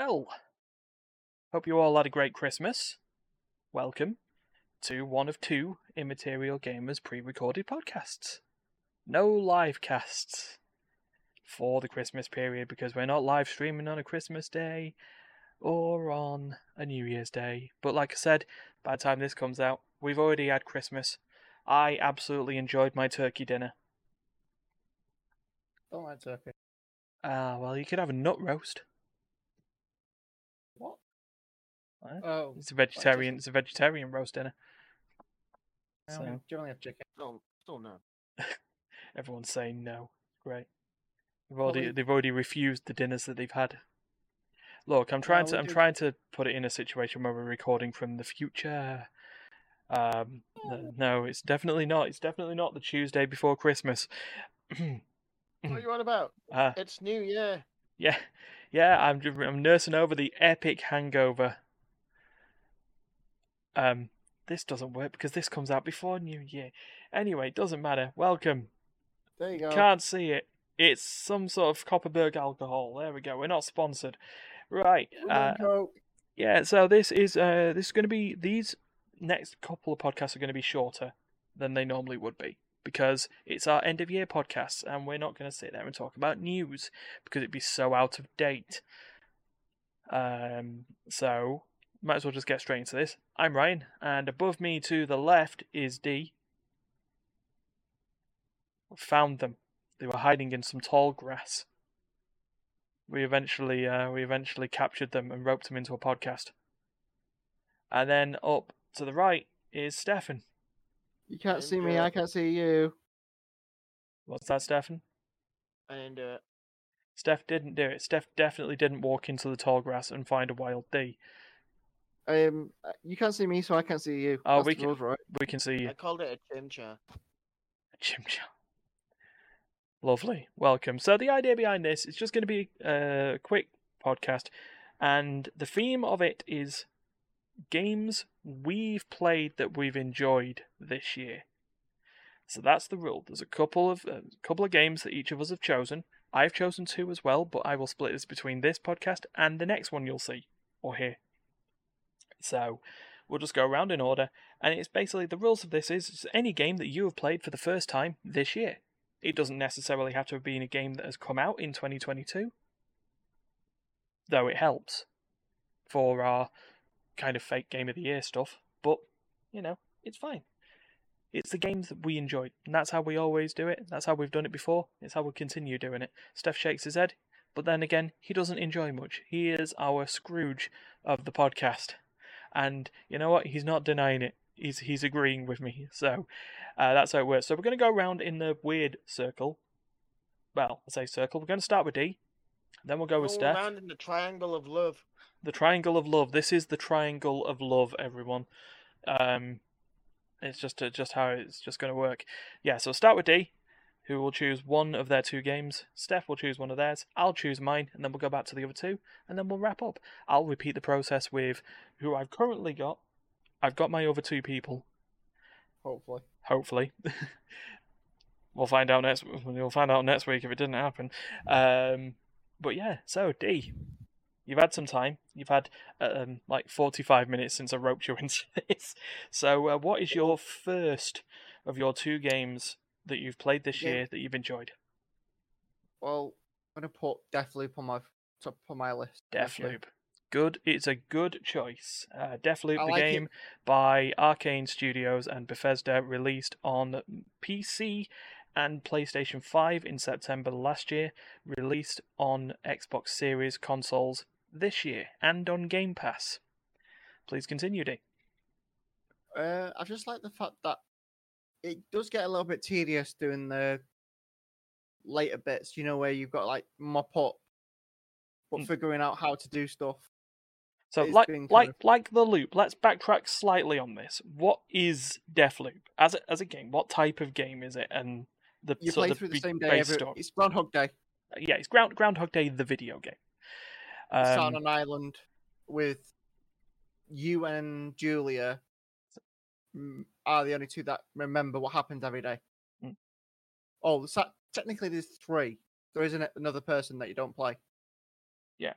Well, hope you all had a great Christmas. Welcome to one of two Immaterial Gamers pre recorded podcasts. No live casts for the Christmas period because we're not live streaming on a Christmas day or on a New Year's Day. But like I said, by the time this comes out, we've already had Christmas. I absolutely enjoyed my turkey dinner. Don't like turkey. Ah, well, you could have a nut roast. Oh, It's a vegetarian. It's a vegetarian roast dinner. I So- only generally have chicken. Still, still no. Everyone's saying no. Great. They've already we- they've already refused the dinners that they've had. Look, I'm trying Well, to I'm did- trying to put it in a situation where we're recording from the future. Um, no, it's definitely not. It's definitely not the Tuesday before Christmas. What are you on about? uh, It's New Year. yeah, yeah. I'm I'm nursing over the epic hangover. Um, this doesn't work because this comes out before New Year. Anyway, it doesn't matter. Welcome. There you go. Can't see it. It's some sort of Kopparberg alcohol. There we go. We're not sponsored. Right. Uh, yeah. So this is uh this is going to be these next couple of podcasts are going to be shorter than they normally would be because it's our end of year podcast and we're not going to sit there and talk about news because it'd be so out of date. Um. So might as well just get straight into this. I'm Ryan, and above me to the left is Dee. Found them. They were hiding in some tall grass. We eventually, uh, we eventually captured them and roped them into a podcast. And then up to the right is Stefan. You can't see me. uh, I can't see you. What's that, Stefan? And uh, Steph didn't do it. Steph definitely didn't walk into the tall grass and find a wild Dee. Um, uh, you can't see me, so I can't see you. Oh, That's we can- rules, right? We can see you. I called it a Chimchar. A Chimchar. Lovely. Welcome. So the idea behind this is just going to be a quick podcast, and the theme of it is games we've played that we've enjoyed this year. So that's the rule. There's a couple of a couple of games that each of us have chosen. I've chosen two as well, but I will split this between this podcast and the next one you'll see or hear. So we'll just go around in order, and it's basically the rules of this is any game that you have played for the first time this year. It doesn't necessarily have to have been a game that has come out in 2022, though it helps for our kind of fake game of the year stuff. But you know, it's fine. It's the games that we enjoy, and that's how we always do it. That's how we've done it before. It's how we'll continue doing it. Steph shakes his head, but then again, he doesn't enjoy much. He is our Scrooge of the podcast, and you know what? He's not denying it. He's he's agreeing with me. So uh, that's how it works. So we're going to go around in the weird circle. Well, I say circle. We're going to start with Dee. Then we'll go with Steph. around in the triangle of love. The triangle of love. This is the triangle of love, everyone. Um, it's just uh, just how it's just going to work. Yeah. So start with Dee, who will choose one of their two games. Steph will choose one of theirs. I'll choose mine, and then we'll go back to the other two, and then we'll wrap up. I'll repeat the process with who I've currently got. I've got my other two people. Hopefully. Hopefully. we'll find out next. We'll find out next week if it didn't happen. Um, but yeah, so Dee, you've had some time. You've had um, like forty-five minutes since I roped you into this. So, uh, what is your first of your two games that you've played this Yeah. year that you've enjoyed? Well, I'm gonna put Deathloop on my top of my list. Deathloop. Good. It's a good choice. Uh, Deathloop, I the like it. game by Arkane Studios and Bethesda, released on PC and PlayStation 5 in September last year, released on Xbox Series consoles this year, and on Game Pass. Please continue, Dee. Uh, I just like the fact that it does get a little bit tedious doing the later bits. You know where you've got like mop up, but Mm. figuring out how to do stuff. So, like, like, of- like the loop. Let's backtrack slightly on this. What is Deathloop as a, as a game? What type of game is it? And the You play through the same day. Every, it's Groundhog Day. yeah, it's Ground Groundhog Day, the video game. Um, on an island with you and Julia are the only two that remember what happens every day. Mm. Oh, so technically there's three. There isn't another person that you don't play. Yeah.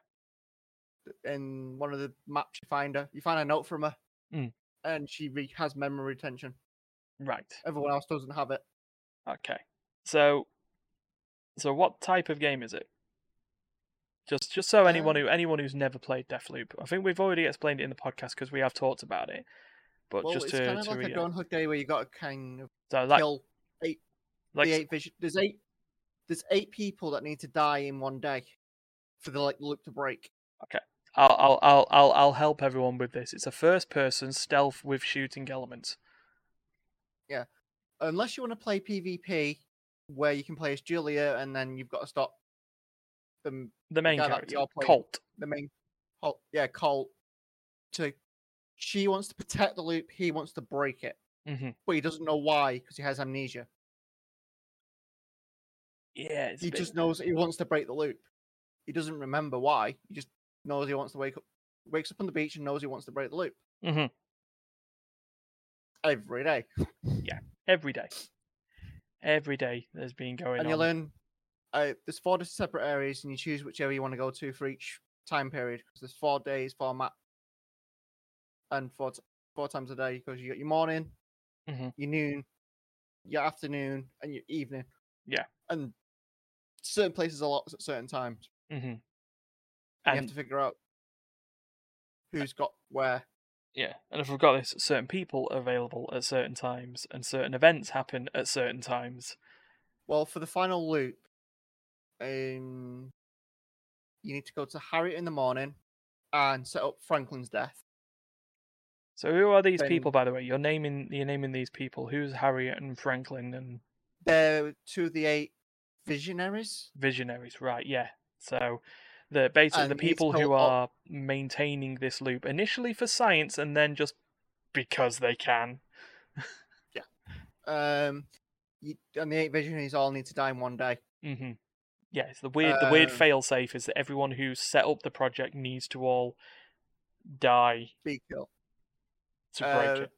in one of the maps you find her. You find a note from her, Mm. and she re- has memory retention. Right. Everyone else doesn't have it. Okay. So, so what type of game is it? Just, just so anyone Um, who anyone who's never played Deathloop, I think we've already explained it in the podcast because we have talked about it. But well, just it's to, kind of to like a. Groundhog Day where you got to kind of so like, kill like the eight vision. There's eight. There's eight people that need to die in one day for the like loop to break. Okay, I'll, I'll, I'll, I'll, I'll help everyone with this. It's a first-person stealth with shooting elements. Yeah, unless you want to play PvP, where you can play as Julia, and then you've got to stop the The main guy character. Colt. the main, Colt, yeah, Colt. To she wants to protect the loop. He wants to break it, hmm but he doesn't know why because he has amnesia. Yeah, he just knows he wants to break the loop. He doesn't remember why. He just knows he wants to wake up. Wakes up on the beach and knows he wants to break the loop Mhm. every day. every day. Every day there's been going and on. you learn. Uh, there's four different separate areas, and you choose whichever you want to go to for each time period. 'cause there's four days, four map, and four t- four times a day. Because you got your morning, Mhm. your noon, your afternoon, and your evening. Yeah. And certain places are locked at certain times. hmm And you have to figure out who's got where. yeah, and if we've got this, certain people are available at certain times, and certain events happen at certain times. Well, for the final loop, um, you need to go to Harriet in the morning and set up Franklin's death. So who are these Then- people, by the way? You're naming you're naming these people. Who's Harriet and Franklin and They're two of the eight visionaries. visionaries? Right, yeah. So the basically the And these people who go up- are maintaining this loop initially for science, and then just because they can. Yeah. Um, you, and the eight visionaries all need to die in one day. Mm-hmm. Yeah, it's the weird the weird Um, failsafe is that everyone who set up the project needs to all die Be killed. To break Uh, it.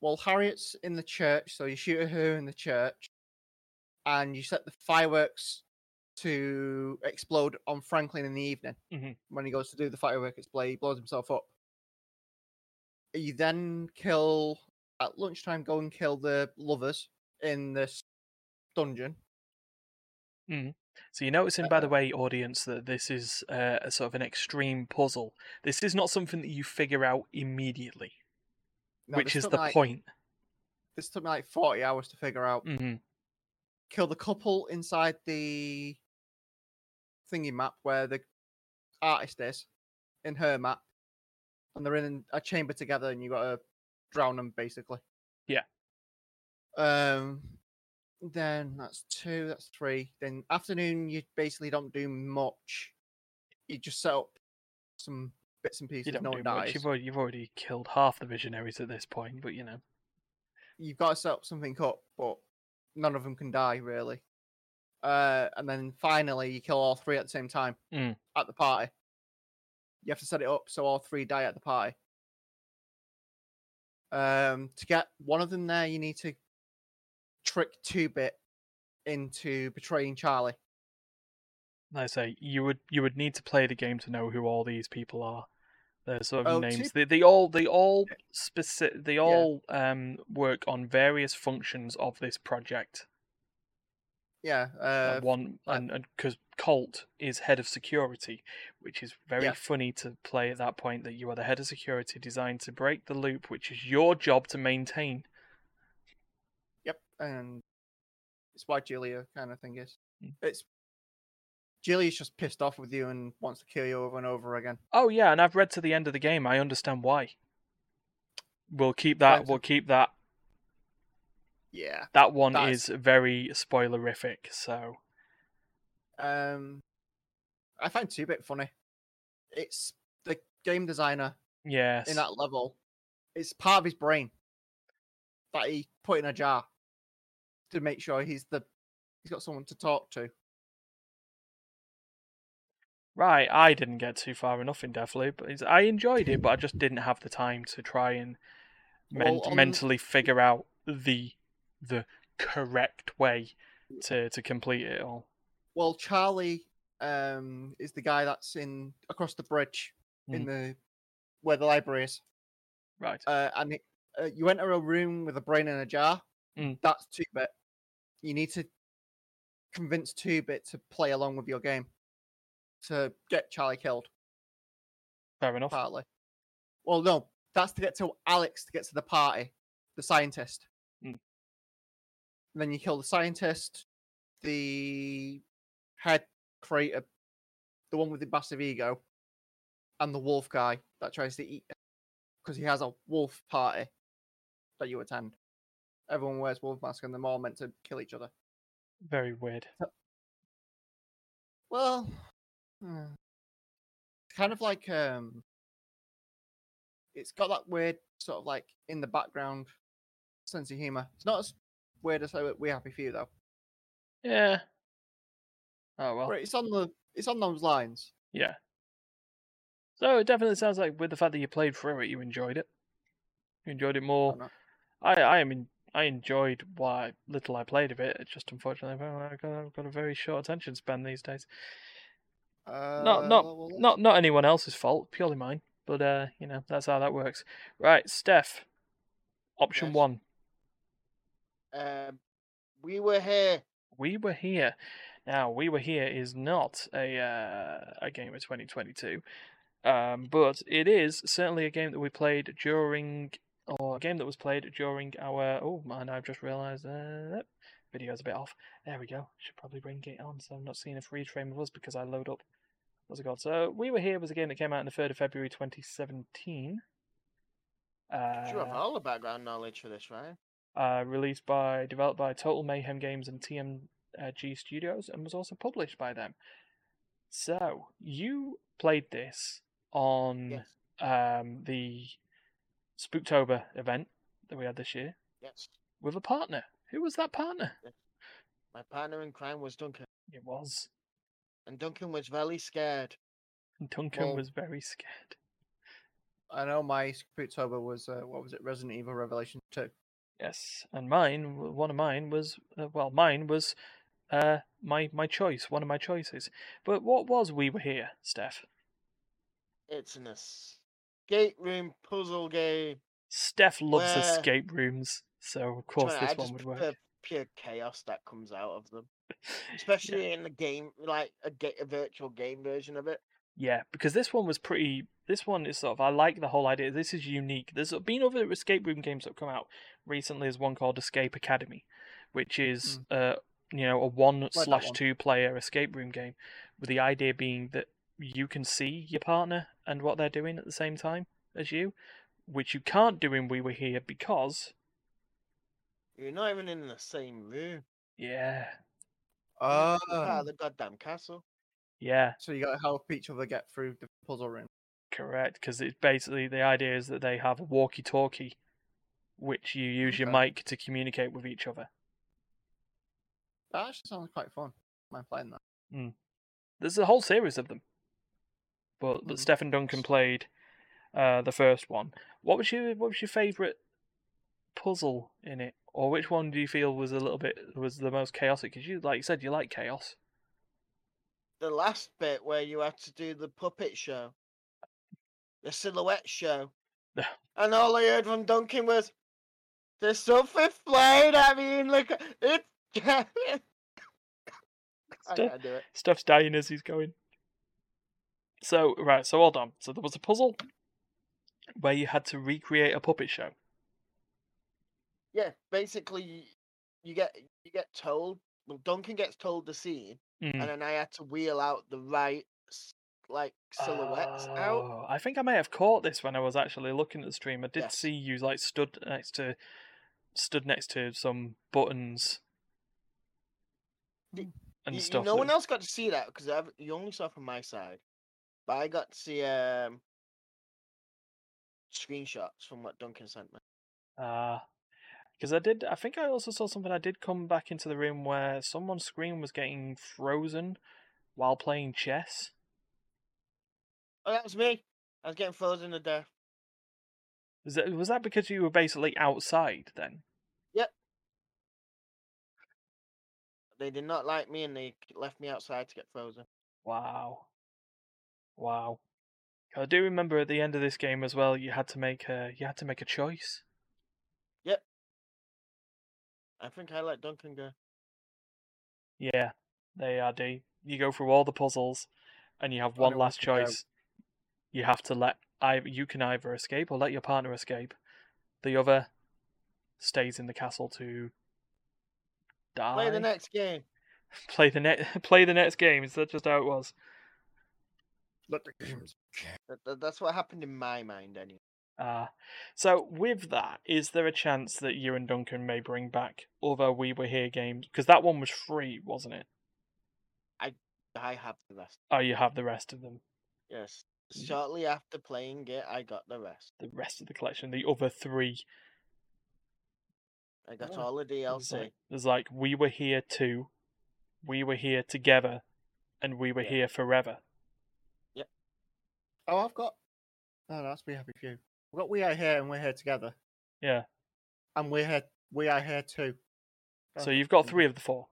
Well, Harriet's in the church, so you shoot her in the church, and you set the fireworks to explode on Franklin in the evening. Mhm. When he goes to do the firework display, he blows himself up. You then kill at lunchtime. Go and kill the lovers in this dungeon. So you're noticing, by the uh, way, audience, that this is uh, a sort of an extreme puzzle. This is not something that you figure out immediately, Now, which is the like- point. This took me like forty hours to figure out. hmm kill the couple inside the thingy map where the artist is in her map, and they're in a chamber together, and you got to drown them basically. Yeah. Um. Then that's two. That's three. Then afternoon, you basically don't do much. You just set up some bits and pieces. You don't no do one much. You've, already, you've already killed half the visionaries at this point, but you know. you've got to set up something up, but none of them can die really. Uh, and then finally, you kill all three at the same time Mm. at the party. You have to set it up so all three die at the party. Um, to get one of them there, you need to trick Two Bit into betraying Charlie. Like I say, you would you would need to play the game to know who all these people are. Their sort of Oh, names. two- They, they all they all specific. They all um work on various functions of this project. Yeah. Uh, Uh, one like- and because Colt is head of security, which is very Yeah. funny to play at that point that you are the head of security designed to break the loop, which is your job to maintain. And it's why Julia kind of thing is. Mm. It's Julia's just pissed off with you and wants to kill you over and over again. Oh yeah, and I've read to the end of the game. I understand why. We'll keep that. Thanks. We'll keep that. Yeah. That one That's- is very spoilerific. So Um, I find two bit funny. It's the game designer yes, in that level. It's part of his brain that he put in a jar to make sure he's the he's got someone to talk to. right. I didn't get too far enough in Deathloop. but I enjoyed it, but I just didn't have the time to try and men- Well, mentally figure out the the correct way to to complete it all. Well, Charlie um, is the guy that's in across the bridge in Mm. the where the library is. Right. Uh, and it, uh, you enter a room with a brain in a jar. Mm. That's two bit. You need to convince two bit to play along with your game to get Charlie killed. Fair enough. Partly. Well, no, that's to get to Alex to get to the party, the scientist. Mm. Then you kill the scientist, the head creator, the one with the massive ego, and the wolf guy that tries to eat because he has a wolf party that you attend. Everyone wears wolf masks and they're all meant to kill each other. Very weird. Well, hmm, kind of like um, it's got that weird sort of like in the background sense of humor. It's not as weird as We Happy Few though. Yeah. Oh well. But it's on the it's on those lines. Yeah. So it definitely sounds like with the fact that you played through it, you enjoyed it. You enjoyed it more. not? I I am in, I enjoyed what little I played of it. It's just unfortunately I've got, I've got a very short attention span these days. Uh, Not not well, not not anyone else's fault, purely mine. But uh, you know that's how that works. Right, Steph. Option Yes. one. Um, we were here. We were here. Now, we were here is not a uh, a game of 2022, um, but it is certainly a game that we played during, or a game that was played during our. Oh man, I've just realised uh, video's a bit off. There we go. Should probably bring it on so I'm not seeing a freeze frame of us because I load up. What's it called? So, we were here was a game that came out on the 3rd of February 2017. Uh, you have all the background knowledge for this, right? uh, released by developed by Total Mayhem Games and TMG Studios, and was also published by them. So you played this on Yes. um, the Spooktober event that we had this year Yes. with a partner. Who was that partner? My partner in crime was Duncan, It was and Duncan was very scared. And Duncan. Well- was very scared. I know my Spooktober was uh, what was it? Resident Evil Revelation Two. Yes, and mine, one of mine was uh, well, mine was uh, my my choice, one of my choices. But what was We Were Here, Steph? It's an escape room puzzle game. Steph loves Where- escape rooms, so of course this I one would work. pure chaos that comes out of them, especially in the game, like a, a virtual game version of it. Yeah, because this one was pretty. This one is sort of. I like the whole idea. This is unique. There's been other escape room games that have come out recently. There's one called Escape Academy, which is uh you know a one that slash one. two player escape room game, with the idea being that you can see your partner and what they're doing at the same time as you, which you can't do in We Were Here because You're not even in the same room. yeah, Oh, You're ah. the goddamn castle. yeah, so you got to help each other get through the puzzle room. Correct, because it's basically the idea is that they have a walkie-talkie, which you use your mic to communicate with each other. That actually sounds quite fun. Mind playing that. Hmm. There's a whole series of them, but that Mhm. Stephen Duncan played uh, the first one. What was your What was your favourite puzzle in it, or which one do you feel was a little bit was the most chaotic? Because you, like you said, you like chaos. The last bit where you had to do the puppet show, the silhouette show, and all I heard from Duncan was, "There's something flying at me, and look, it's." I can't do it. Stuff's dying as he's going. So right, so hold on. So there was a puzzle where you had to recreate a puppet show. Yeah, basically, you get you get told. Well, Duncan gets told the scene, Mm. and then I had to wheel out the right like silhouettes out. Oh, I think I may have caught this when I was actually looking at the stream. I did Yes. see you like stood next to stood next to some buttons Y- and stuff. no that- one else got to see that because you only saw from my side, but I got to see um screenshots from what Duncan sent me. Ah, because I did. I think I also saw something. I did come back into the room where someone's screen was getting frozen while playing chess. Oh, that was me. I was getting frozen to death. Was that was that because you were basically outside then? Yep. They did not like me, and they left me outside to get frozen. Wow. Wow. I do remember at the end of this game as well. You had to make a you had to make a choice. Yep. I think I let Duncan go. Yeah, they are. Dee. You go through all the puzzles, and you have one last choice. You have to let either you can either escape or let your partner escape. The other stays in the castle to die. Play the next game. play the net. Play the next game. Is that just how it was? Let the games. That, that- that's what happened in my mind, anyway. Uh, so with that, is there a chance that you and Duncan may bring back other We Were Here games? Because that one was free, wasn't it? I I have the rest. Oh, you have the rest of them. Yes. Mm. Shortly after playing it, I got the rest. The rest of the collection, the other three. I got Oh, all the There's DLC. like, there's like We Were Here Two, We Were Here Together, and We Were Yeah. Here Forever. Oh, I've got. Oh, that's be happy for you. We've got We Are Here and We're Here Together. Yeah. And We're Here, we Are Here too. So Oh, you've got three of the four.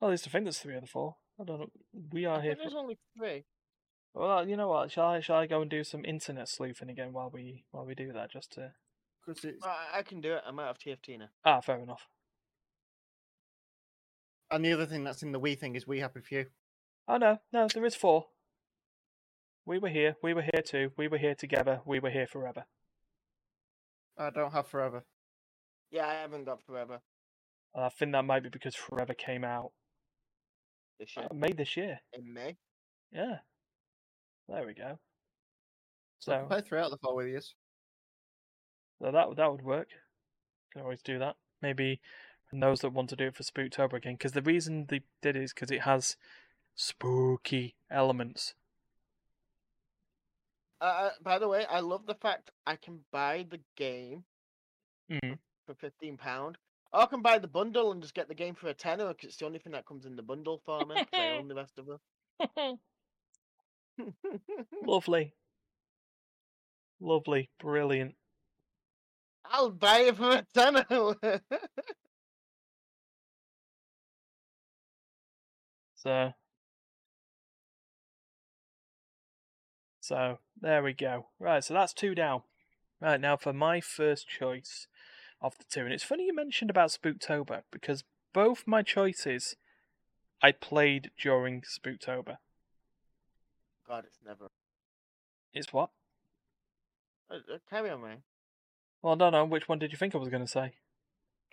Well, at least I think there's three of the four. I don't know. We I are here. there's For... only three. Well, you know what? Shall I? Shall I go and do some internet sleuthing again while we while we do that? Just to 'Cause it's- I, I can do it. I'm out of TFT now. ah, fair enough. And the other thing that's in the Wii thing is We Happy Few. Oh no, no, there is four. We were here. We were here too. We were here together. We were here forever. I don't have forever. Yeah, I haven't got forever And I think that might be because Forever came out this year uh, May this year. in May. Yeah. There we go. So I So, play three out of the four with you. so that that would work. Can always do that. Maybe and those that want to do it for Spooktober again, because the reason they did it is because it has spooky elements. Uh, by the way, I love the fact I can buy the game Mm. for fifteen pound. Or I can buy the bundle and just get the game for a tenner because it's the only thing that comes in the bundle for me. I own the rest of them. Lovely. Lovely. Brilliant. I'll buy it for a tenner. So, so there we go. Right, so that's two down. Right now for my first choice of the two, and it's funny you mentioned about Spooktober because both my choices I played during Spooktober. God, it's never. It's what? Uh, uh, carry on, man. Well, no, no. Which one did you think I was going to say?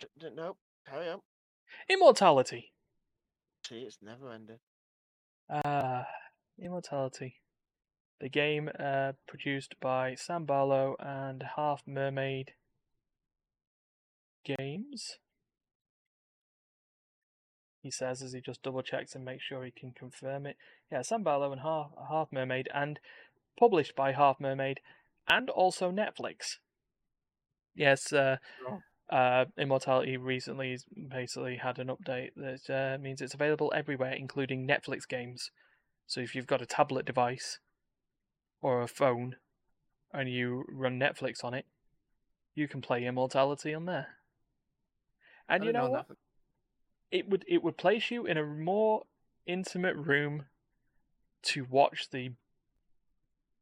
D- nope. Carry on. Immortality. See, it's never ended. Ah, Immortality. The game uh, produced by Sam Barlow and Half Mermaid Games. He says as he just double checks and makes sure he can confirm it. Yeah, Sam Barlow and Half, Half Mermaid, and published by Half Mermaid, and also Netflix. Yes, uh, Oh. uh, Immortality recently basically had an update that uh, means it's available everywhere, including Netflix games. So if you've got a tablet device or a phone and you run Netflix on it, you can play Immortality on there. And you didn't know what? It would it would place you in a more intimate room to watch the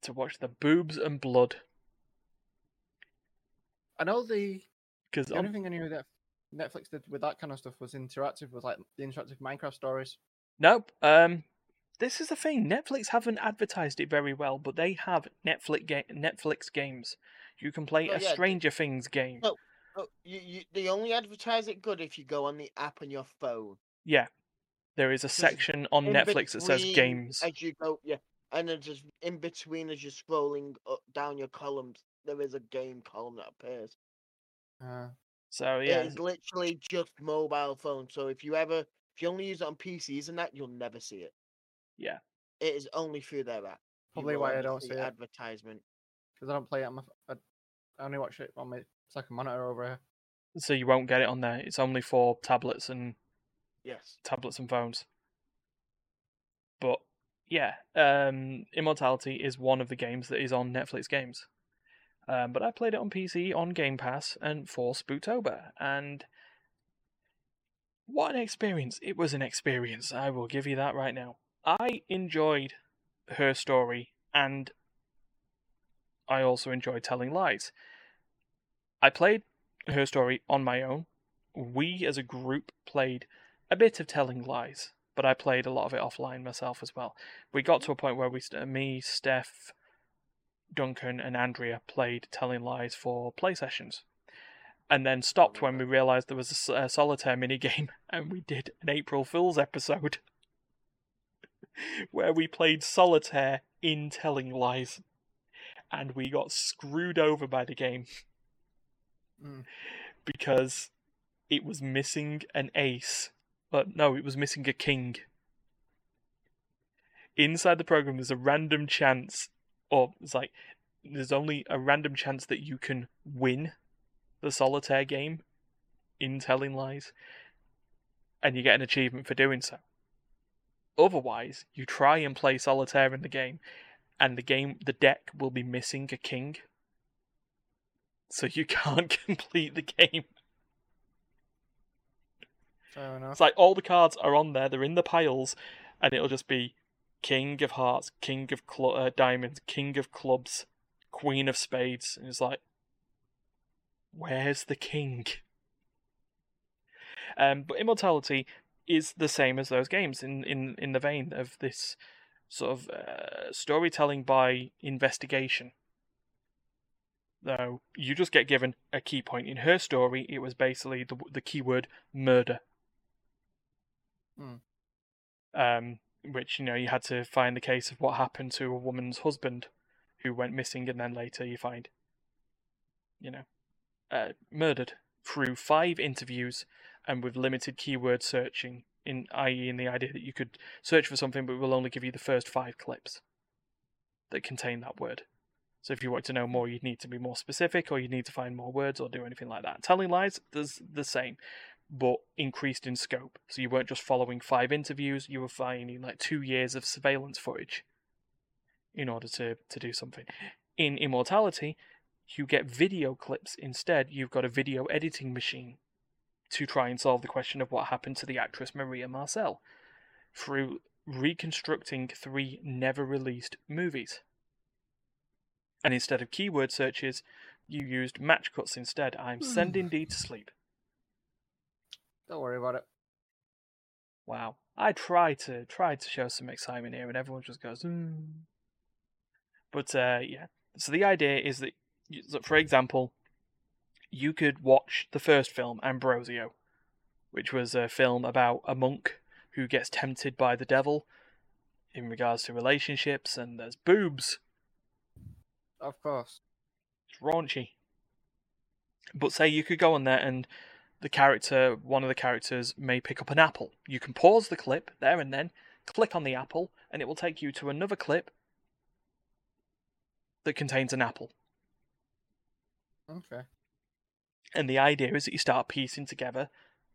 to watch the boobs and blood I know the because the only thing I knew that Netflix did with that kind of stuff was interactive, was like the interactive Minecraft stories. Nope. Um, this is the thing. Netflix haven't advertised it very well, but they have Netflix ga- Netflix games. You can play Oh, a yeah, d- Stranger Things game. Oh. Oh, you, you, they only advertise it good if you go on the app on your phone. Yeah, there is a section on Netflix that says games. As you go, yeah. And then just in between, as you're scrolling up, down your columns, there is a game column that appears. Uh, So yeah, It is literally just mobile phone. So if you ever, if you only use it on PCs and that, you'll never see it. Yeah. It is only through their app. Probably why I don't see it. advertisement. because I don't play it on my. I, I only watch it on my second monitor over here. So you won't get it on there. It's only for tablets and Yes. tablets and phones. But yeah, um, Immortality is one of the games that is on Netflix games. Um, but I played it on PC on Game Pass and for Spooktober, and what an experience! It was an experience. I will give you that right now. I enjoyed her story, and I also enjoyed telling lies. I played her story on my own. We, as a group, played a bit of telling lies, but I played a lot of it offline myself as well. We got to a point where we, me, Steph, Duncan, and Andrea played telling lies for play sessions, and then stopped when we realised there was a, solitaire mini game, and we did an April Fool's episode where we played solitaire in telling lies, and we got screwed over by the game Mm. because it was missing an ace. But no, it was missing a king. Inside the program, there's a random chance, or it's like there's only a random chance that you can win the solitaire game in telling lies, and you get an achievement for doing so. Otherwise, you try and play solitaire in the game, and the game, the deck will be missing a king, so you can't complete the game. Fair enough. It's like all the cards are on there, they're in the piles, and it'll just be King of Hearts, King of cl- uh, Diamonds, King of Clubs, Queen of Spades, and it's like, where's the king? Um, but Immortality is the same as those games in, in, in the vein of this sort of uh, storytelling by investigation. Though you just get given a key point in her story, it was basically the the keyword murder. Hmm. Um, which you know you had to find the case of what happened to a woman's husband who went missing, and then later you find, you know, uh, murdered through five interviews and with limited keyword searching. In i.e., in the idea that you could search for something, but it will only give you the first five clips that contain that word. So if you want to know more, you'd need to be more specific, or you'd need to find more words, or do anything like that. Telling lies does the same, but increased in scope. So you weren't just following five interviews; you were finding like two years of surveillance footage in order to to do something. In Immortality, you get video clips instead. You've got a video editing machine to try and solve the question of what happened to the actress Marissa Marcel through reconstructing three never released movies. And instead of keyword searches, you used match cuts instead. I'm sending Dee to sleep. Don't worry about it. Wow. I try to try to show some excitement here, and everyone just goes. Mm. But uh, yeah. So the idea is that, for example, you could watch the first film, Ambrosio, which was a film about a monk who gets tempted by the devil in regards to relationships, and there's boobs. Of course. It's raunchy. But say you could go on there and the character, one of the characters, may pick up an apple. You can pause the clip there and then, click on the apple, and it will take you to another clip that contains an apple. Okay. And the idea is that you start piecing together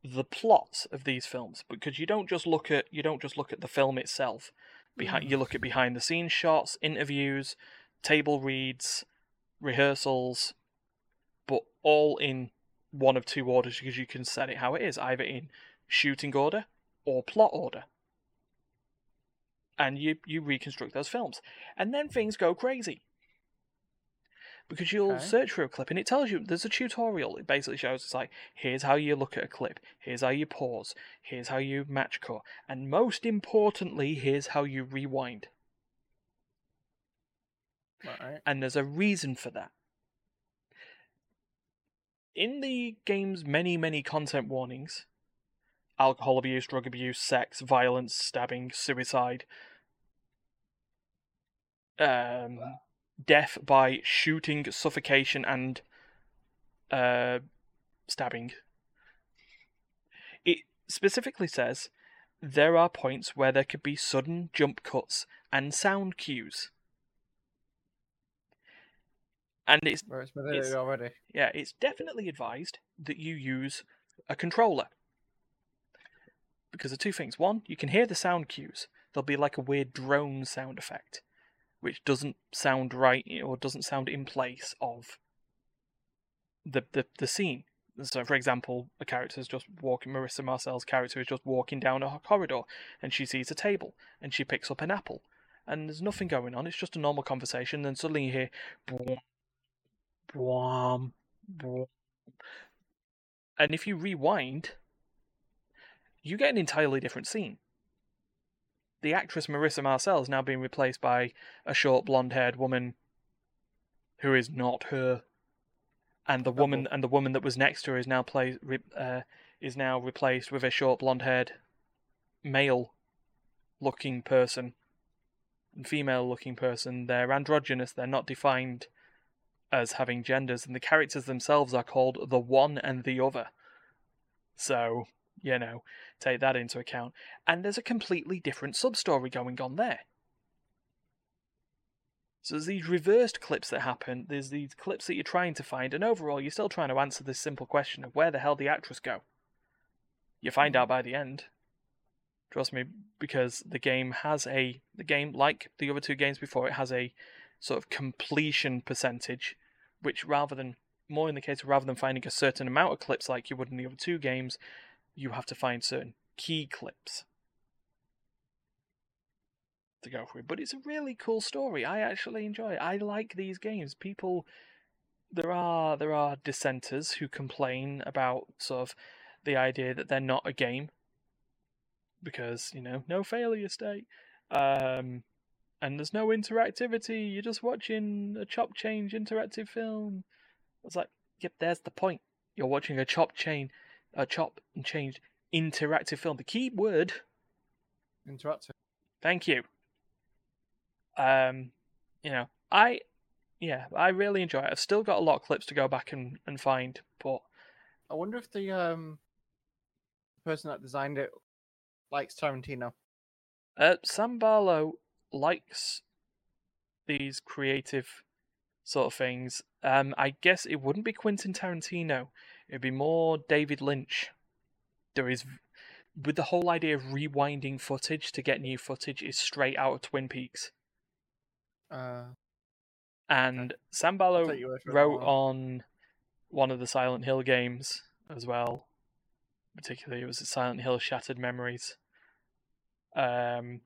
the plots of these films because you don't just look at you don't just look at the film itself. Behind mm-hmm. you look at behind the scenes shots, interviews, table reads, rehearsals, but all in one of two orders because you can set it how it is, either in shooting order or plot order. And you you reconstruct those films. And then things go crazy. Because you'll Okay. search for a clip and it tells you there's a tutorial. It basically shows it's like here's how you look at a clip, here's how you pause, here's how you match cut, and most importantly, here's how you rewind. Right. and there's a reason for that. In the game's many, many content warnings alcohol abuse, drug abuse, sex, violence, stabbing, suicide, um, death by shooting, suffocation, and uh, stabbing. It specifically says there are points where there could be sudden jump cuts and sound cues. And it's Where it's It's- already. yeah, it's definitely advised that you use a controller. Because of two things. One, you can hear the sound cues. There'll be like a weird drone sound effect, which doesn't sound right or doesn't sound in place of the, the, the scene. So, for example, a character is just walking. Marissa Marcel's character is just walking down a corridor, and she sees a table, and she picks up an apple, and there's nothing going on. It's just a normal conversation. Then suddenly you hear, "Bwom, bwom, bwom." and if you rewind, you get an entirely different scene. The actress Marissa Marcel is now being replaced by a short blonde-haired woman who is not her and the woman and the woman that was next to her is now play, re, uh, is now replaced with a short blonde-haired male-looking person and female-looking person. They're androgynous. They're not defined as having genders, and the characters themselves are called the one and the other. So you know, take that into account. And there's a completely different sub story going on there. So there's these reversed clips that happen, there's these clips that you're trying to find, and overall you're still trying to answer this simple question of where the hell the actress go. You find out mm-hmm. by the end. Trust me, because the game has a the game, like the other two games before, it has a sort of completion percentage, which rather than more in the case of rather than finding a certain amount of clips like you would in the other two games, you have to find certain key clips to go through. But it's a really cool story. I actually enjoy it. I like these games. People there are there are dissenters who complain about sort of the idea that they're not a game because you know no failure state um, and there's no interactivity you're just watching a chop change interactive film it's like yep there's the point you're watching a chop chain a chop and change interactive film the key word Interactive. Thank you. Um, you know, I, yeah, I really enjoy it. I've still got a lot of clips to go back and, and find, but I wonder if the um person that designed it likes Tarantino. uh, Sam Barlow likes these creative sort of things. Um, I guess it wouldn't be Quentin Tarantino. It'd be more David Lynch. There is, with the whole idea of rewinding footage to get new footage is straight out of Twin Peaks. Uh, And Sam I'll Barlow take your word for it, wrote on one of the Silent Hill games as well. Particularly, it was Silent Hill Shattered Memories. Um,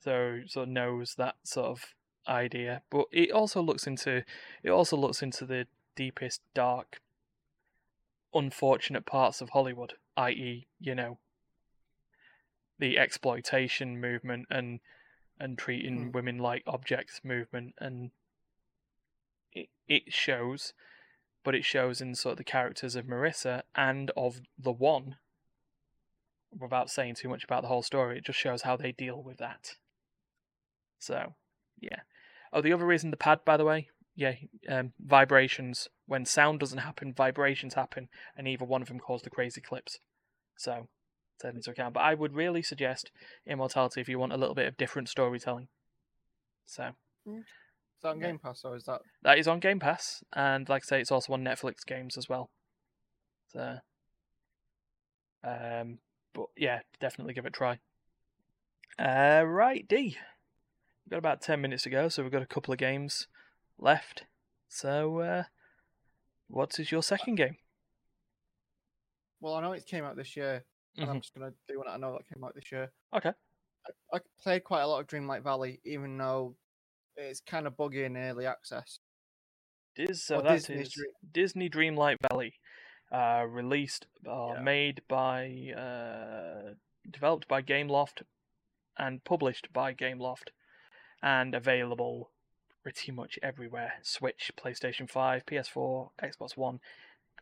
so sort of knows that sort of idea, but it also looks into it also looks into the deepest dark, unfortunate parts of Hollywood, i.e., you know, the exploitation movement and and treating Hmm. women like objects movement and it, it shows but it shows in sort of the characters of Marissa and of the one without saying too much about the whole story it just shows how they deal with that so yeah oh the other reason the pad by the way yeah um, vibrations when sound doesn't happen vibrations happen and either one of them cause the crazy clips so take into account but i would really suggest immortality if you want a little bit of different storytelling so Is that on Yeah. Game Pass or is that? that is on Game Pass, and like I say, it's also on Netflix games as well. So, um, but yeah, definitely give it a try. Uh, right, Dee. We've got about ten minutes to go, so we've got a couple of games left. So, uh, what is your second game? Well, I know it came out this year, and I'm just gonna do what I know that came out this year. Okay. I, I played quite a lot of Dreamlight Valley, even though it's kind of buggy in early access. Diz, so that Disney's is Dream- Disney Dreamlight Valley, uh, released, uh, Yeah. made by, uh, developed by Gameloft, and published by Gameloft, and available pretty much everywhere: Switch, PlayStation Five, PS4, Xbox One,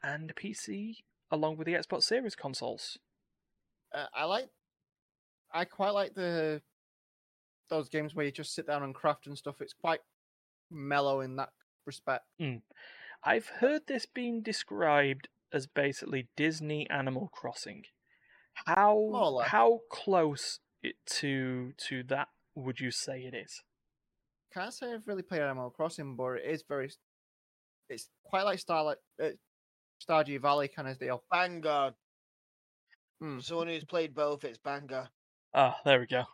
and PC, along with the Xbox Series consoles. Uh, I like, I quite like the those games where you just sit down and craft and stuff. It's quite mellow in that respect. I've heard this being described as basically Disney Animal Crossing. How how close it to to that would you say it is? Can't say I've really played Animal Crossing, but it is very. It's quite like Starlight, uh, Stardew Valley kind of deal. Vanguard. Mm. Someone who's played both, it's banger. Ah, there we go.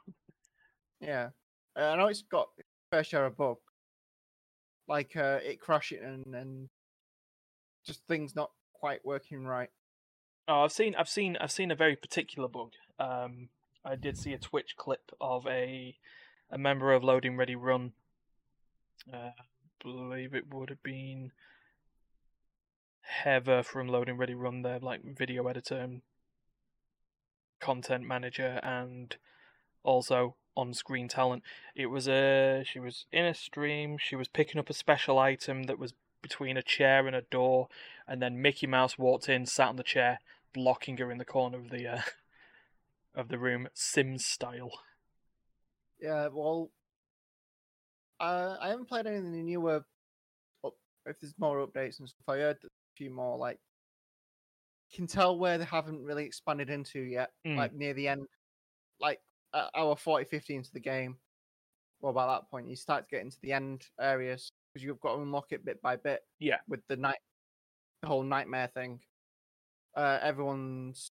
Yeah, uh, I know it's got a fair share of bugs, like uh, it crashing and, and just things not quite working right. Oh, I've seen, I've seen, I've seen a very particular bug. Um, I did see a Twitch clip of a a member of Loading Ready Run. Uh, believe it would have been Heather from Loading Ready Run, their like video editor and content manager, and also on-screen talent. It was a she was in a stream. She was picking up a special item that was between a chair and a door, and then Mickey Mouse walked in, sat on the chair, blocking her in the corner of the uh, of the room, Sims style. Yeah, well, uh, I haven't played any of the newer. Up, if there's more updates and stuff, I heard a few more. Like, can tell where they haven't really expanded into yet. Mm. Like near the end, like uh, hour 40, 50 into the game. Well, about that point, you start to get into the end areas because you've got to unlock it bit by bit. Yeah. With the night, the whole nightmare thing. Uh, everyone's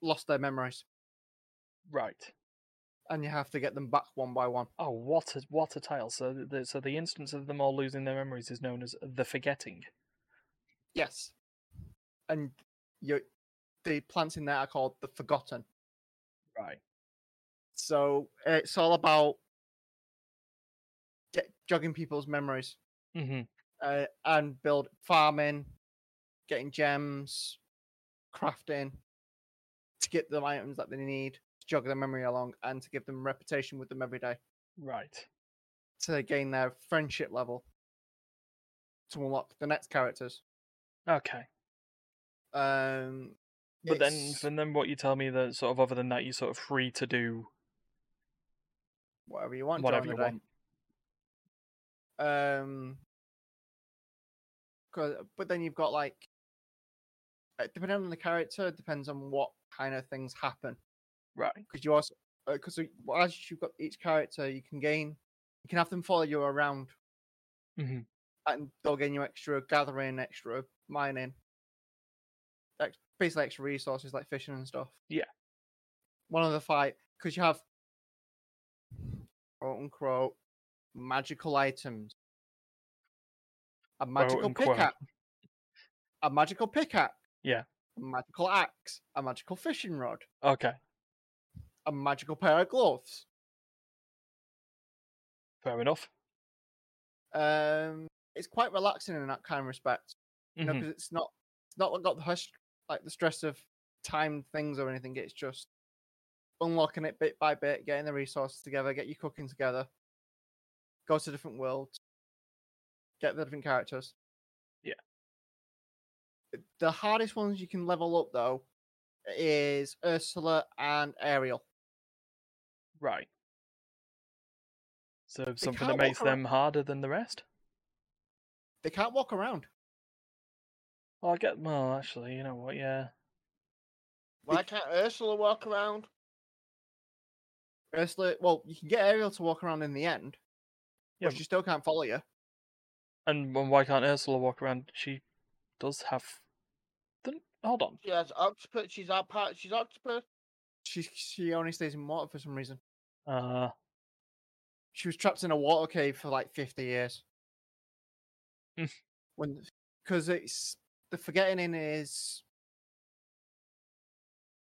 lost their memories, Right. And you have to get them back one by one. Oh, what a what a title! So the so the instance of them all losing their memories is known as the forgetting. Yes. And you the plants in there are called the Forgotten. Right. So it's all about get, jogging people's memories Mm-hmm. uh, and build farming, getting gems, crafting to get the items that they need jog their memory along and to give them reputation with them every day Right. to gain their friendship level to unlock the next characters. Okay. Um, But then, it's and then what you tell me that sort of other than that, you're sort of free to do whatever you want. whatever you during the day. want. Um, 'cause- but then you've got like, uh, depending on the character, it depends on what kind of things happen. Right. Because you also, because as you've got each character, you can gain, you can have them follow you around, Mm-hmm. and they'll gain you extra gathering, extra mining, ex- basically extra resources like fishing and stuff. Yeah. One of the fight because you have quote unquote magical items. A magical pickaxe. A magical pickaxe. Yeah. A magical axe. A magical fishing rod. Okay. A magical pair of gloves. Fair enough. Um, it's quite relaxing in that kind of respect. You know, Mhm. because it's not it's not got the hush like the stress of time things or anything. It's just unlocking it bit by bit, getting the resources together, get your cooking together, go to different worlds, get the different characters. Yeah. The hardest ones you can level up though is Ursula and Ariel. Right. So something that makes them harder than the rest. They can't walk around. Well, I get. Well, actually, you know what? Yeah. Why can't Ursula walk around? Ursula, well, you can get Ariel to walk around in the end, Yeah. but she still can't follow you. And why can't Ursula walk around? She does have. Then hold on. She has octopus. She's out part. She's octopus. She she only stays in water for some reason. Uh. She was trapped in a water cave for like fifty years. Mm. when because it's the forgetting in is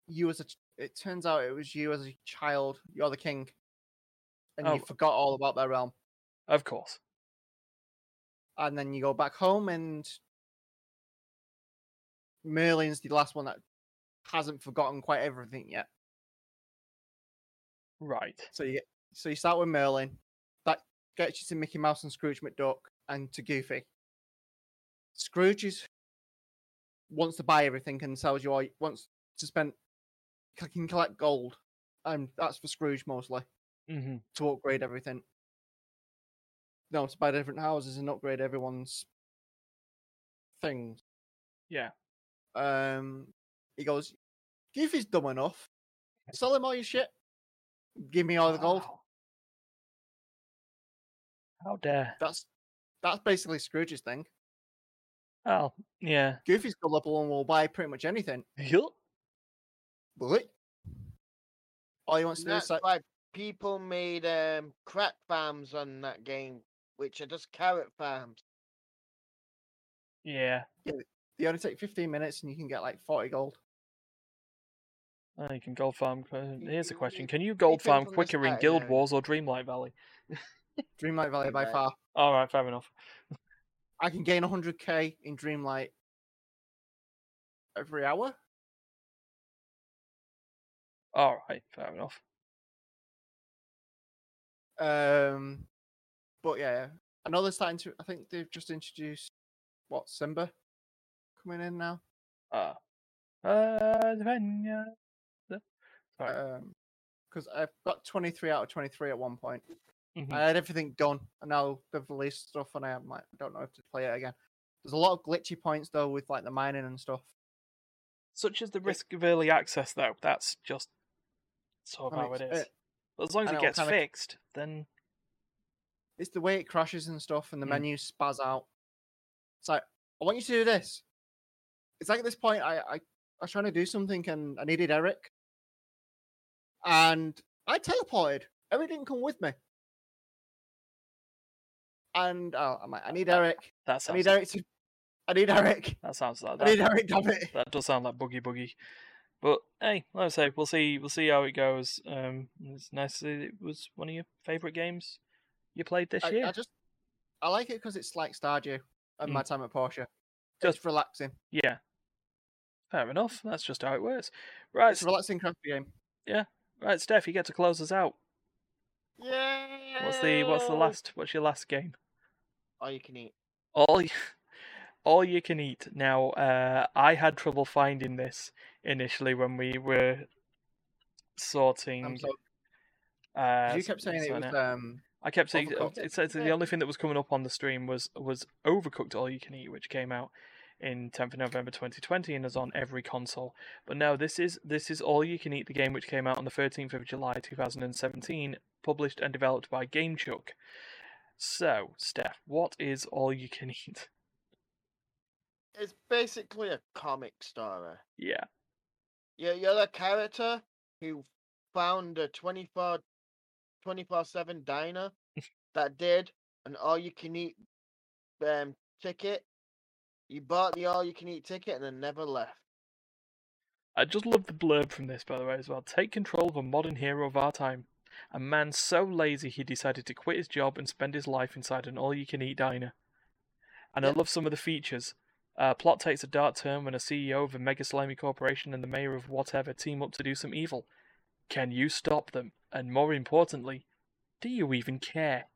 you as a it turns out it was you as a child you're the king and Oh. you forgot all about their realm Of course. and then you go back home and merlin's the last one that hasn't forgotten quite everything yet Right. So you get so you start with Merlin. That gets you to Mickey Mouse and Scrooge McDuck and to Goofy. Scrooge is wants to buy everything and sells you all wants to spend can collect gold. And that's for Scrooge mostly Mm-hmm. to upgrade everything. No, to buy different houses and upgrade everyone's things. Yeah. Um he goes, Goofy's dumb enough. Sell him all your shit. Give me all the gold. Wow. How dare? That's that's basically Scrooge's thing. Oh, yeah. Goofy's gullible and will buy pretty much anything. Yup. But all he wants to And do is like, why people made um crack farms on that game, which are just carrot farms. Yeah. They only take 15 minutes and you can get like 40 gold. Oh, you can gold farm. uh, Here's a question: Can you gold farm quicker in Guild. Wars or Dreamlight Valley? Dreamlight Valley by far. All right, fair enough. I can gain 100k in Dreamlight every hour. All right, fair enough. Um, but yeah, I know they're starting to. I think they've just introduced what Simba coming in now. Ah, uh, Venya. Sorry. Um, because I've got 23 out of 23 at one point. Mhm. I had everything done, and now they've released stuff, and I like, I don't know if to play it again. There's a lot of glitchy points though with like the mining and stuff. Such as the risk of early access, though. That's just sort of I how mean, it it's- is. But as long as it gets fixed, then It's the way it crashes and stuff, and the Mm. menus spaz out. It's like I want you to do this. It's like at this point, I I, I was trying to do something, and I needed Eric, and I teleported. Eric didn't come with me, and oh, I'm like, I need Eric. that I need like, Eric to. I need Eric. that sounds like I need. Eric. Damn it. That does sound like boogie boogie. But hey, like I say, we'll see. We'll see how it goes. Um, it's nice to see it was one of your favourite games you played this I, year. I just I like it because it's like Stardew and Mm. my time at Portia. Just- Just relaxing. Yeah, fair enough. That's just how it works. Right, It's a relaxing craft game. Right, Steph, you get to close us out. Yeah. What's the what's the last? What's your last game? All you can eat. all y- all you can eat now uh i had trouble finding this initially when we were sorting uh you kept saying it was out. um i kept saying it said the only thing that was coming up on the stream was was overcooked all you can eat which came out in 10th of november 2020 and is on every console but no this is this is all you can eat the game which came out on the 13th of july 2017 published and developed by gamechuck so steph what is all you can eat It's basically a comic story. yeah You're, you're the character who found a 24 7 diner that did an all you can eat um, ticket. You bought the all you can eat ticket and then never left. I just love the blurb from this, by the way, as well. Take control of a modern hero of our time. A man so lazy he decided to quit his job and spend his life inside an all you can eat diner. And I love some of the features. Uh, plot takes a dark turn when a CEO of a mega slimy corporation and the mayor of whatever team up to do some evil. Can you stop them? And more importantly, do you even care?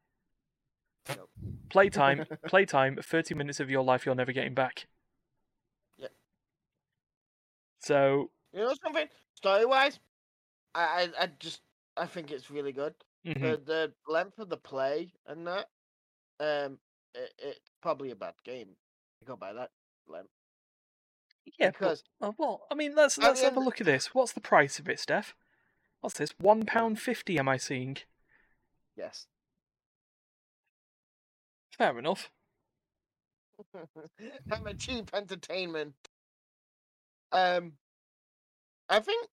Nope. Playtime, playtime, 30 minutes of your life you're never getting back. Yeah. So, You know something? Story wise, I, I I just I think it's really good. mhm. The the length of the play and that, um, it, it's probably a bad game. You go by that length yeah, but- because Oh, well, I mean, let's let's have a look at this. What's the price of it, Steph? What's this? One pound fifty? Am I seeing? yes, Fair enough. I'm a cheap entertainment. Um, I think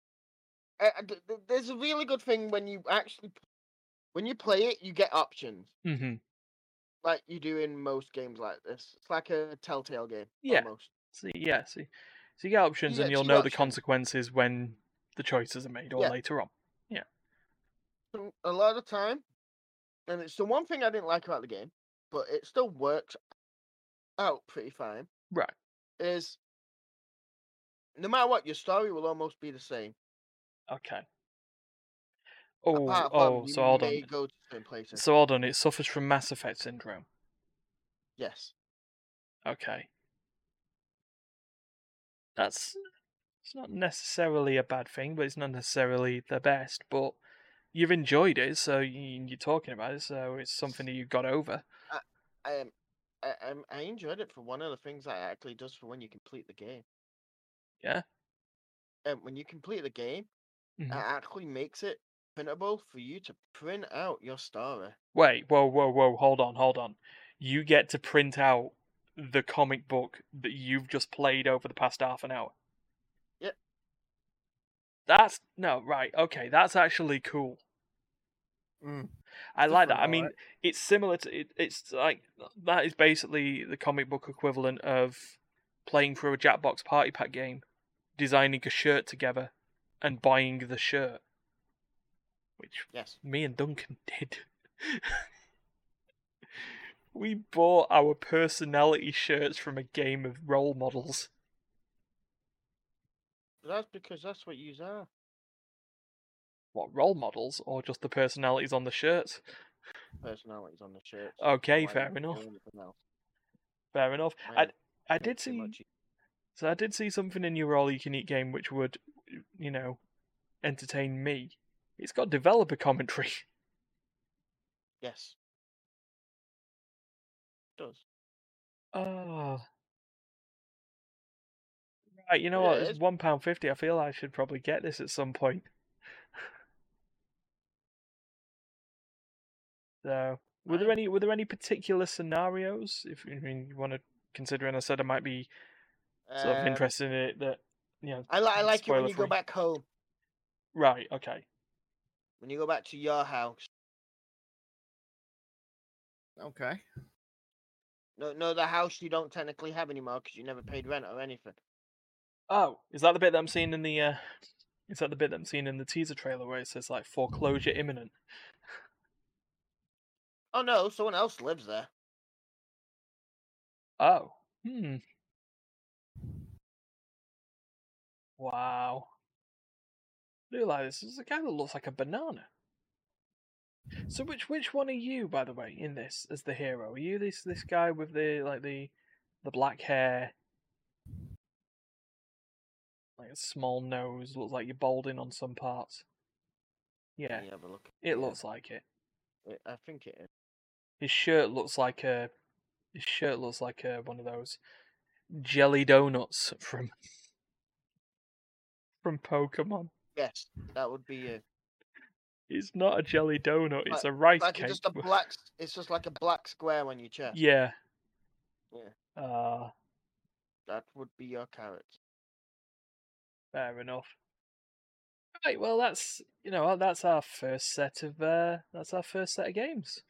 uh, uh, th- th- there's a really good thing when you actually when you play it, you get options hmm like you do in most games like this. It's like a Telltale game. Yeah. almost. See, yeah, see, so you get options, You and you'll know the consequences when the choices are made, or Yeah. later on. Yeah. a lot of time, and it's the one thing I didn't like about the game, but it still works out pretty fine. Right. Is no matter what, your story will almost be the same. Okay. Oh, oh, so hold on. go to certain places. So hold on. It suffers from Mass Effect syndrome. yes. Okay. That's it's not necessarily a bad thing, but it's not necessarily the best. But you've enjoyed it, so you, you're talking about it, so it's something that you got over. Um, I, um, I enjoyed it for one of the things that it actually does for when you complete the game. Yeah. Um, when you complete the game, Mhm. it actually makes it printable for you to print out your story. Wait, whoa, whoa, whoa, hold on, hold on. You get to print out the comic book that you've just played over the past half an hour. That's no right. Okay, that's actually cool. mm, I like that. I mean, it's similar to it, it's like that is basically the comic book equivalent of playing through a Jackbox Party Pack game, designing a shirt together, and buying the shirt, which Yes. me and Duncan did. we bought our personality shirts from a game of role models. That's because that's what you are. What role models, or just the personalities on the shirts? Personalities on the shirts. Okay, fair enough. Fair enough. I I did see so I did see something in your all you can eat game which would, you know, entertain me. It's got developer commentary. Yes. It does. Oh. Right, you know Yeah, what? it It's is. one pound fifty. I feel I should probably get this at some point. So, were there any were there any particular scenarios? If I mean you want to consider, and I said I might be sort of Um, interested in it. That you know, I, li- I like it when you spoiler-free. go back home. right? Okay. When you go back to your house. Okay. No, no, the house you don't technically have anymore because you never paid rent or anything. Oh, is that the bit that I'm seeing in the? Uh, is that the bit that I'm seeing in the teaser trailer where it says like foreclosure imminent? Oh no, someone else lives there. Oh. Hmm. Wow. Look like this. This is a guy that looks like a banana. So which which one are you, by the way, in this as the hero? Are you this this guy with the like the the black hair, like a small nose, looks like you're balding on some parts? Yeah, have a look. it looks like it. I think it is. His shirt looks like a his shirt looks like a, one of those jelly donuts from from Pokemon. Yes, that would be it. It's not a jelly donut. It's a rice Like cake. just a black. It's just like a black square on your chest. Yeah. Yeah. Uh, That would be your carrot. Fair enough. Right. Well, that's you know that's our first set of uh that's our first set of games.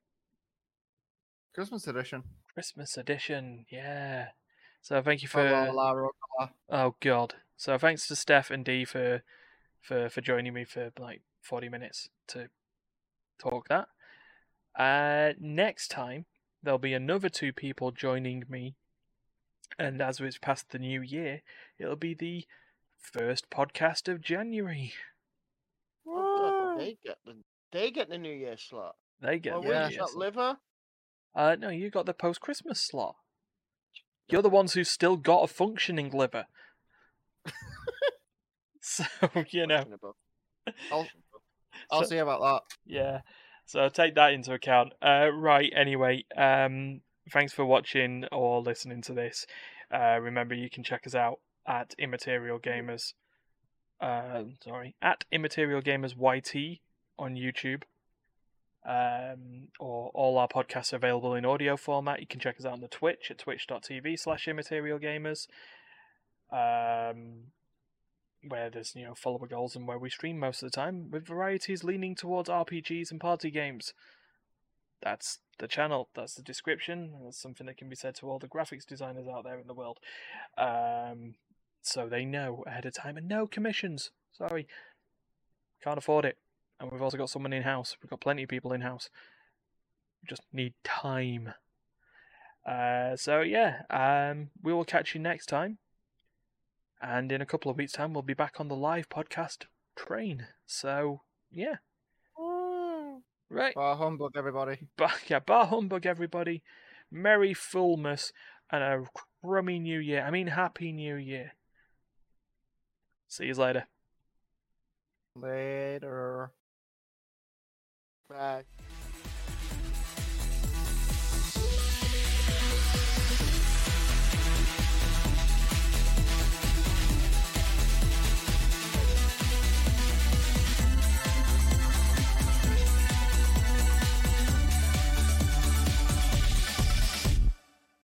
Christmas edition. Christmas edition. Yeah. So thank you Oh, for. la, la, la. Oh God. So thanks to Steph and Dee for for for joining me for like forty minutes to talk that. Uh, next time there'll be another two people joining me, and as it's past the new year, it'll be the first podcast of January. Oh, they get the they get the New Year slot. They get Well, the yeah. New Year slot. liver. Uh, no, you got the post Christmas slot. You're the ones who's still got a functioning liver. so you know. I'll, I'll So- see about that. Yeah. So take that into account. Uh, right. Anyway, um, thanks for watching or listening to this. Uh, remember, you can check us out at Immaterial Gamers. Uh, sorry, at Immaterial Gamers YT on YouTube. Um, or all our podcasts are available in audio format. You can check us out on the Twitch at twitch.tv slash immaterial gamers. Um, where there's you know follower goals and where we stream most of the time with varieties leaning towards RPGs and party games. That's the channel. That's the description. and That's something that can be said to all the graphics designers out there in the world, um, so they know ahead of time. And no commissions. Sorry, can't afford it. And we've also got someone in house. We've got plenty of people in house. We just need time. Uh, so yeah, um, we will catch you next time. And in a couple of weeks' time, we'll be back on the live podcast train. So, yeah. Right. Bar humbug, everybody. Bar, yeah, bar humbug, everybody. Merry Fullmas and a crummy new year. I mean, Happy New Year. See you later. Later. Bye.